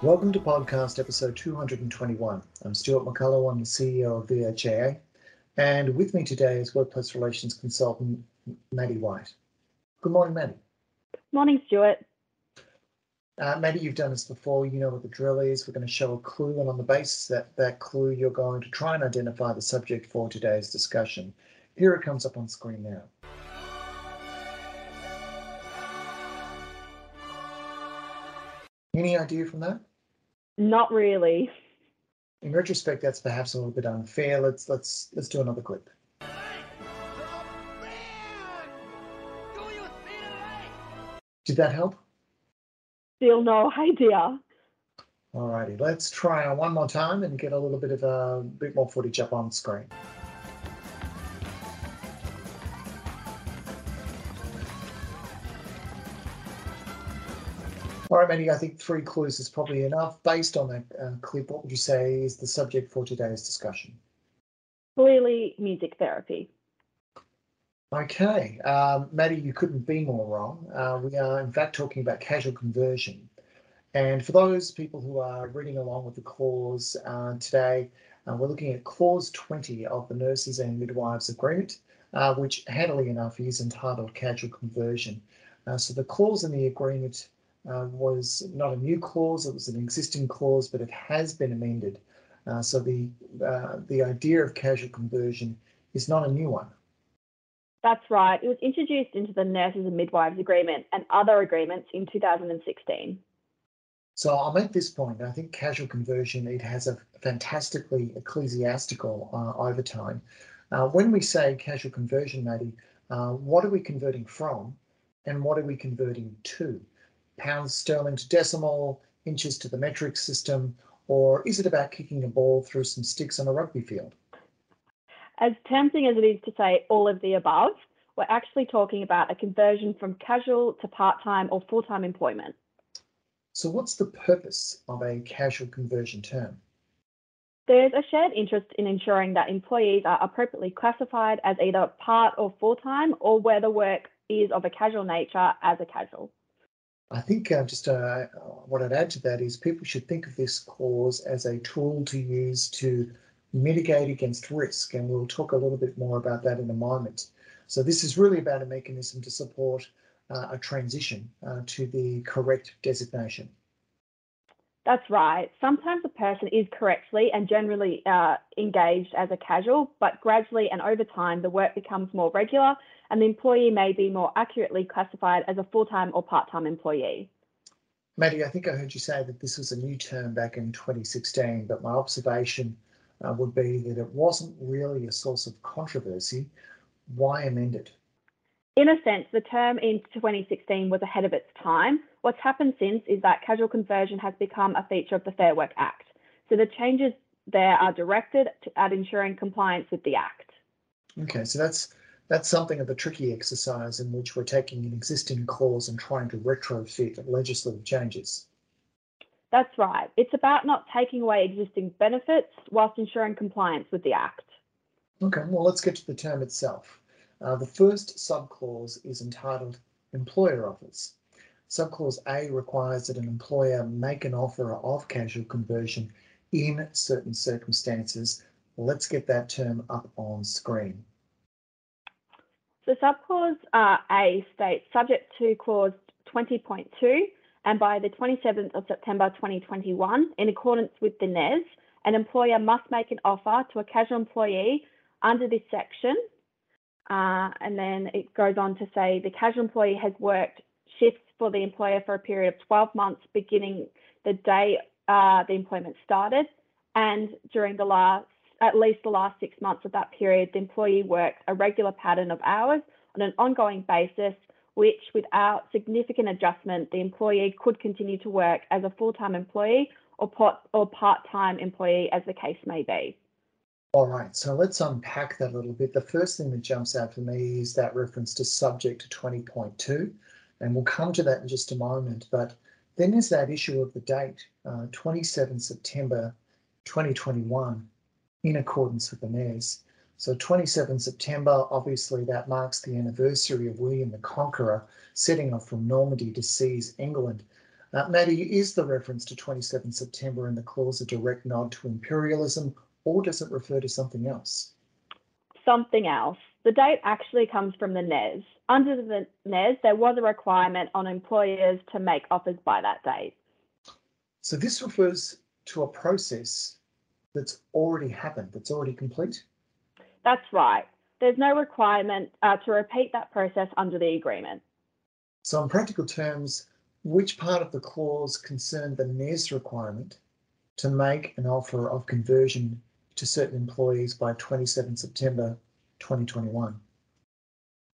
Welcome to podcast episode 221. I'm Stuart McCullough, I'm the CEO of VHIA, and with me today is Workplace Relations Consultant Maddie White. Good morning, Maddie. Morning, Stuart. Uh, Maddie, you've done this before. You know what the drill is. We're going to show a clue, and on the basis that that clue, you're going to try and identify the subject for today's discussion. Here it comes up on screen now. Any idea from that? Not really. In retrospect, that's perhaps a little bit unfair. Let's let's let's do another clip. Did that help? Still no idea. Alrighty, let's try one more time and get a little bit of a bit more footage up on screen. All right, Mandy, I think three clues is probably enough. Based on that uh, clip, what would you say is the subject for today's discussion? Clearly, music therapy. Okay, um, Maddie, you couldn't be more wrong. Uh, we are, in fact, talking about casual conversion. And for those people who are reading along with the clause uh, today, uh, we're looking at clause 20 of the Nurses and Midwives Agreement, uh, which handily enough is entitled casual conversion. Uh, so the clause in the agreement was not a new clause, it was an existing clause, but it has been amended. Uh, so the, uh, the idea of casual conversion is not a new one. That's right. It was introduced into the Nurses and Midwives Agreement and other agreements in 2016. So I'll make this point. I think casual conversion, it has a fantastically ecclesiastical uh, overtone. Uh, when we say casual conversion, Maddie, uh, what are we converting from and what are we converting to? Pounds sterling to decimal, inches to the metric system, or is it about kicking a ball through some sticks on a rugby field? As tempting as it is to say all of the above, we're actually talking about a conversion from casual to part-time or full-time employment. So what's the purpose of a casual conversion term? There's a shared interest in ensuring that employees are appropriately classified as either part or full-time or where the work is of a casual nature as a casual. I think uh, just uh, what I'd add to that is people should think of this clause as a tool to use to mitigate against risk, and we'll talk a little bit more about that in a moment. So this is really about a mechanism to support uh, a transition uh, to the correct designation. That's right. Sometimes a person is correctly and generally uh, engaged as a casual, but gradually and over time, the work becomes more regular and the employee may be more accurately classified as a full-time or part-time employee. Maddie, I think I heard you say that this was a new term back in 2016, but my observation uh, would be that it wasn't really a source of controversy. Why amend it? In a sense, the term in 2016 was ahead of its time. What's happened since is that casual conversion has become a feature of the Fair Work Act. So the changes there are directed to, at ensuring compliance with the Act. Okay, so that's that's something of a tricky exercise in which we're taking an existing clause and trying to retrofit legislative changes. That's right. It's about not taking away existing benefits whilst ensuring compliance with the Act. Okay, well, let's get to the term itself. Uh, the first subclause is entitled Employer Offers. Subclause A requires that an employer make an offer of casual conversion in certain circumstances. Let's get that term up on screen. The subclause uh, A states subject to clause 20.2 and by the 27th of September 2021, in accordance with the NES, an employer must make an offer to a casual employee under this section. Uh, and then it goes on to say the casual employee has worked shifts for the employer for a period of 12 months beginning the day uh, the employment started and during the last at least the last six months of that period, the employee worked a regular pattern of hours on an ongoing basis, which without significant adjustment, the employee could continue to work as a full-time employee or, or part-time employee as the case may be. All right, so let's unpack that a little bit. The first thing that jumps out for me is that reference to subject to 20.2, and we'll come to that in just a moment. But then there's that issue of the date, uh, 27 September 2021 in accordance with the NES. So 27 September, obviously that marks the anniversary of William the Conqueror setting off from Normandy to seize England. Uh, Maddie, is the reference to 27 September in the clause a direct nod to imperialism or does it refer to something else? Something else. The date actually comes from the NES. Under the NES, there was a requirement on employers to make offers by that date. So this refers to a process that's already happened, that's already complete? That's right. There's no requirement uh, to repeat that process under the agreement. So in practical terms, which part of the clause concerned the NES requirement to make an offer of conversion to certain employees by 27 September 2021?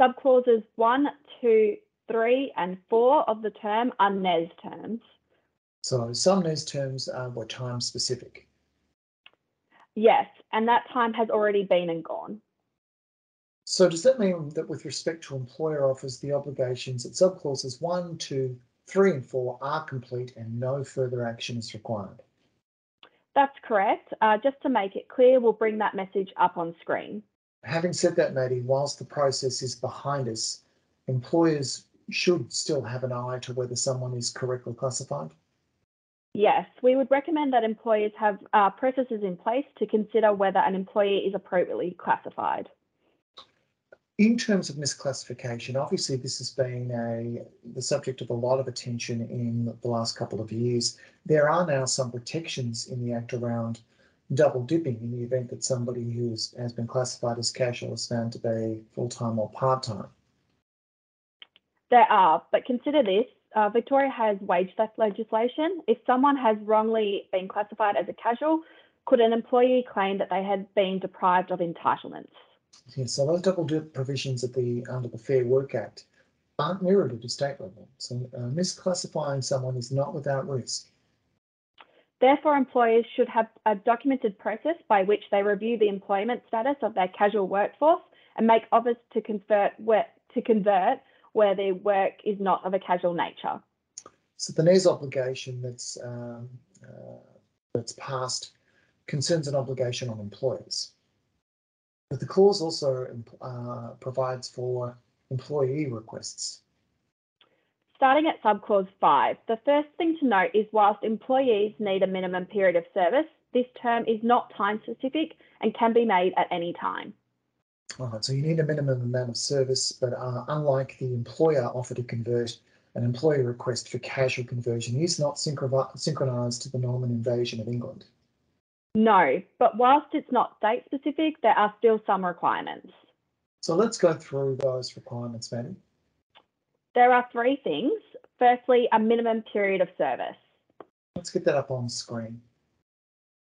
Subclauses 1, 2, 3 and 4 of the term are NES terms. So some NES terms uh, were time specific. Yes, and that time has already been and gone. So does that mean that with respect to employer offers, the obligations at subclauses 1, 2, 3 and 4 are complete and no further action is required? That's correct. Uh, just to make it clear, we'll bring that message up on screen. Having said that, Maddie, whilst the process is behind us, employers should still have an eye to whether someone is correctly classified. Yes, we would recommend that employers have uh, processes in place to consider whether an employee is appropriately classified. In terms of misclassification, obviously this has been a the subject of a lot of attention in the last couple of years. There are now some protections in the Act around double dipping in the event that somebody who has been classified as casual is found to be full-time or part-time. There are, but consider this, uh, Victoria has wage theft legislation. If someone has wrongly been classified as a casual, could an employee claim that they had been deprived of entitlements? Yeah, so those double dip provisions of the under the Fair Work Act aren't mirrored at a state level. So uh, misclassifying someone is not without risk. Therefore, employers should have a documented process by which they review the employment status of their casual workforce and make offers to convert where, to convert where their work is not of a casual nature. So the NES obligation that's um, uh, that's passed concerns an obligation on employers. But the clause also uh, provides for employee requests. Starting at subclause 5, the first thing to note is whilst employees need a minimum period of service, this term is not time specific and can be made at any time. All right, so you need a minimum amount of service, but uh, unlike the employer offer to convert, an employee request for casual conversion is not synchronised to the Norman invasion of England. No, but whilst it's not date specific, there are still some requirements. So let's go through those requirements, Maddie. There are three things. Firstly, a minimum period of service. Let's get that up on screen.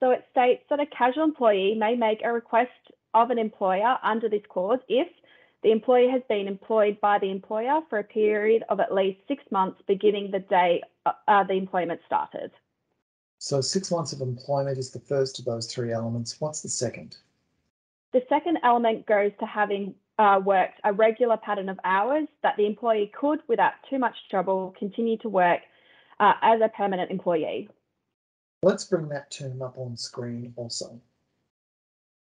So it states that a casual employee may make a request of an employer under this clause if the employee has been employed by the employer for a period of at least six months beginning the day uh, the employment started. So six months of employment is the first of those three elements. What's the second? The second element goes to having uh, worked a regular pattern of hours that the employee could, without too much trouble, continue to work uh, as a permanent employee. Let's bring that term up on screen also.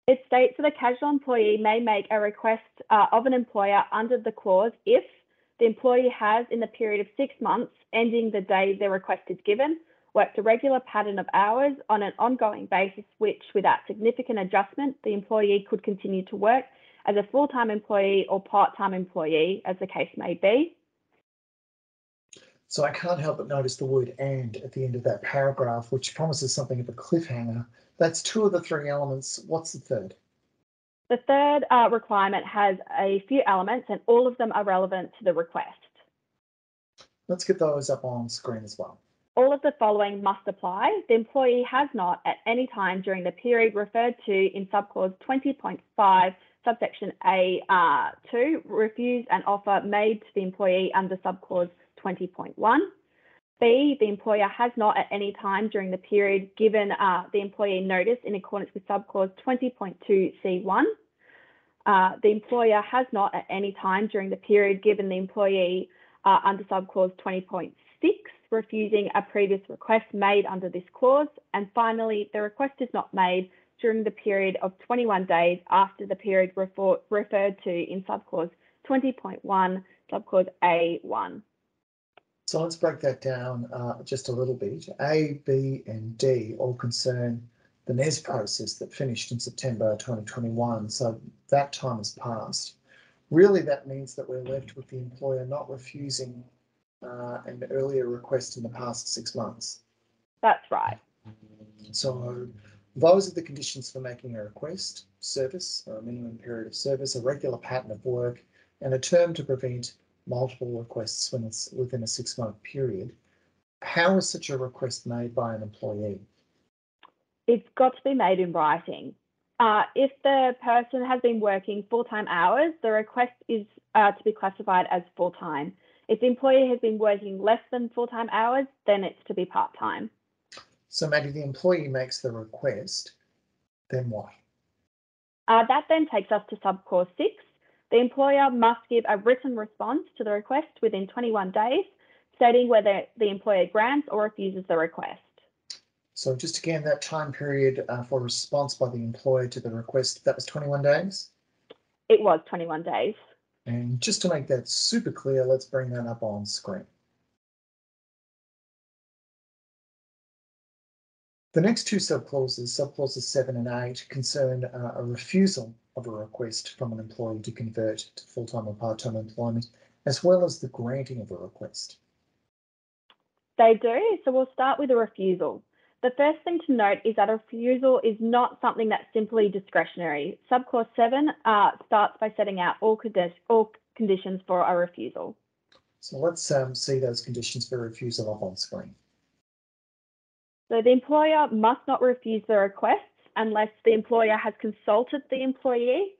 It states that a casual employee may make a request uh, of an employer under the clause if the employee has, in the period of six months ending the day their request is given, worked a regular pattern of hours on an ongoing basis, which, without significant adjustment, the employee could continue to work as a full-time employee or part-time employee, as the case may be. So I can't help but notice the word and at the end of that paragraph, which promises something of a cliffhanger. That's two of the three elements. What's the third? The third uh, requirement has a few elements and all of them are relevant to the request. Let's get those up on screen as well. All of the following must apply. The employee has not at any time during the period referred to in subclause 20.5 subsection A2 uh, refused an offer made to the employee under subclause 20.1. B, the employer has not at any time during the period given uh, the employee notice in accordance with subclause 20.2C1. Uh, the employer has not at any time during the period given the employee uh, under subclause 20.6 refusing a previous request made under this clause. And finally, the request is not made during the period of 21 days after the period refer referred to in subclause 20.1, subclause A1. So let's break that down uh, just a little bit. A, B, and D all concern the NES process that finished in September 2021. So that time has passed. Really, that means that we're left with the employer not refusing uh, an earlier request in the past six months. That's right. So those are the conditions for making a request, service or a minimum period of service, a regular pattern of work, and a term to prevent multiple requests when it's within a six month period. How is such a request made by an employee? It's got to be made in writing. Uh, if the person has been working full-time hours, the request is uh, to be classified as full-time. If the employee has been working less than full-time hours, then it's to be part-time. So maybe the employee makes the request, then what? Uh, that then takes us to subclause six. The employer must give a written response to the request within 21 days, stating whether the employer grants or refuses the request. So just again, that time period uh, for response by the employer to the request, that was 21 days? It was 21 days. And just to make that super clear, let's bring that up on screen. The next two subclauses, subclauses seven and eight, concern uh, a refusal of a request from an employee to convert to full-time or part-time employment, as well as the granting of a request. They do. So we'll start with a refusal. The first thing to note is that a refusal is not something that's simply discretionary. Subclause 7 uh, starts by setting out all, all, conditions for a refusal. So let's um, see those conditions for refusal up on screen. So the employer must not refuse the request unless the employer has consulted the employee,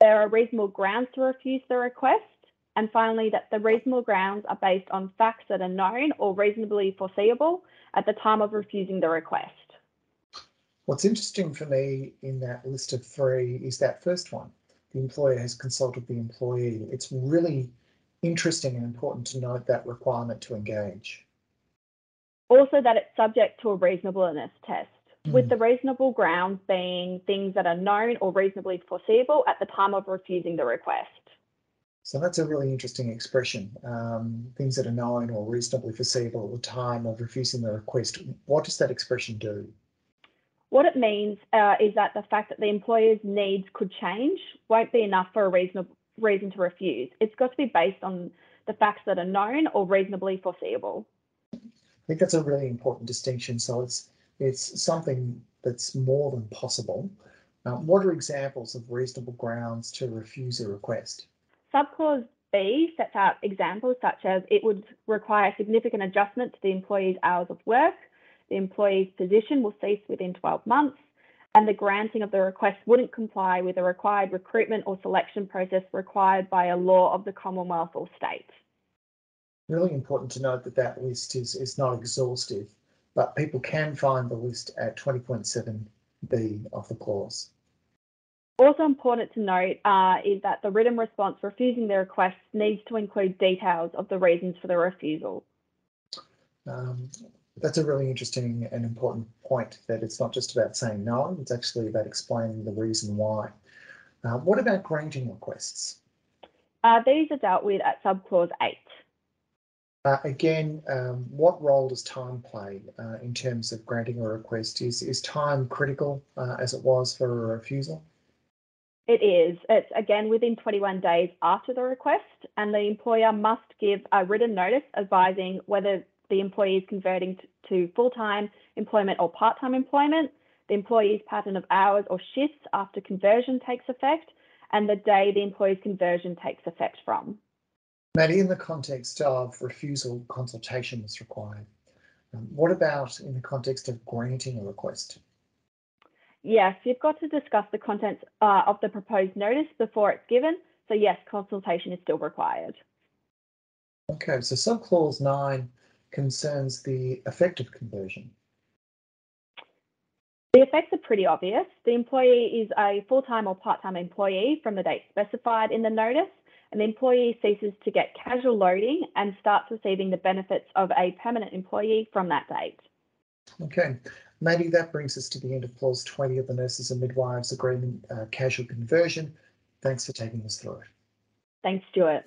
there are reasonable grounds to refuse the request, and finally that the reasonable grounds are based on facts that are known or reasonably foreseeable at the time of refusing the request. What's interesting for me in that list of three is that first one. The employer has consulted the employee. It's really interesting and important to note that requirement to engage. Also that it's subject to a reasonableness test, mm. with the reasonable grounds being things that are known or reasonably foreseeable at the time of refusing the request. So that's a really interesting expression. Um, things that are known or reasonably foreseeable at the time of refusing the request. What does that expression do? What it means uh, is that the fact that the employer's needs could change won't be enough for a reasonable reason to refuse. It's got to be based on the facts that are known or reasonably foreseeable. I think that's a really important distinction. So it's it's something that's more than possible. Um, what are examples of reasonable grounds to refuse a request? Subclause B sets out examples such as it would require significant adjustment to the employee's hours of work, the employee's position will cease within 12 months, and the granting of the request wouldn't comply with the required recruitment or selection process required by a law of the Commonwealth or state. Really important to note that that list is, is not exhaustive, but people can find the list at 20.7b of the clause. Also important to note uh, is that the written response refusing the request needs to include details of the reasons for the refusal. Um, that's a really interesting and important point that it's not just about saying no, it's actually about explaining the reason why. Uh, what about granting requests? Uh, these are dealt with at subclause 8. Uh, again, um, what role does time play uh, in terms of granting a request? Is, is time critical uh, as it was for a refusal? It is. It's again within 21 days after the request, and the employer must give a written notice advising whether the employee is converting to full time employment or part time employment, the employee's pattern of hours or shifts after conversion takes effect, and the day the employee's conversion takes effect from. Maddie, in the context of refusal, consultation is required. Um, what about in the context of granting a request? Yes, you've got to discuss the contents uh, of the proposed notice before it's given. So yes, consultation is still required. Okay, so subclause nine concerns the effect of conversion. The effects are pretty obvious. The employee is a full-time or part-time employee from the date specified in the notice, the employee ceases to get casual loading and starts receiving the benefits of a permanent employee from that date. Okay, Maddie, that brings us to the end of clause 20 of the Nurses and Midwives Agreement uh, casual conversion. Thanks for taking us through it. Thanks, Stuart.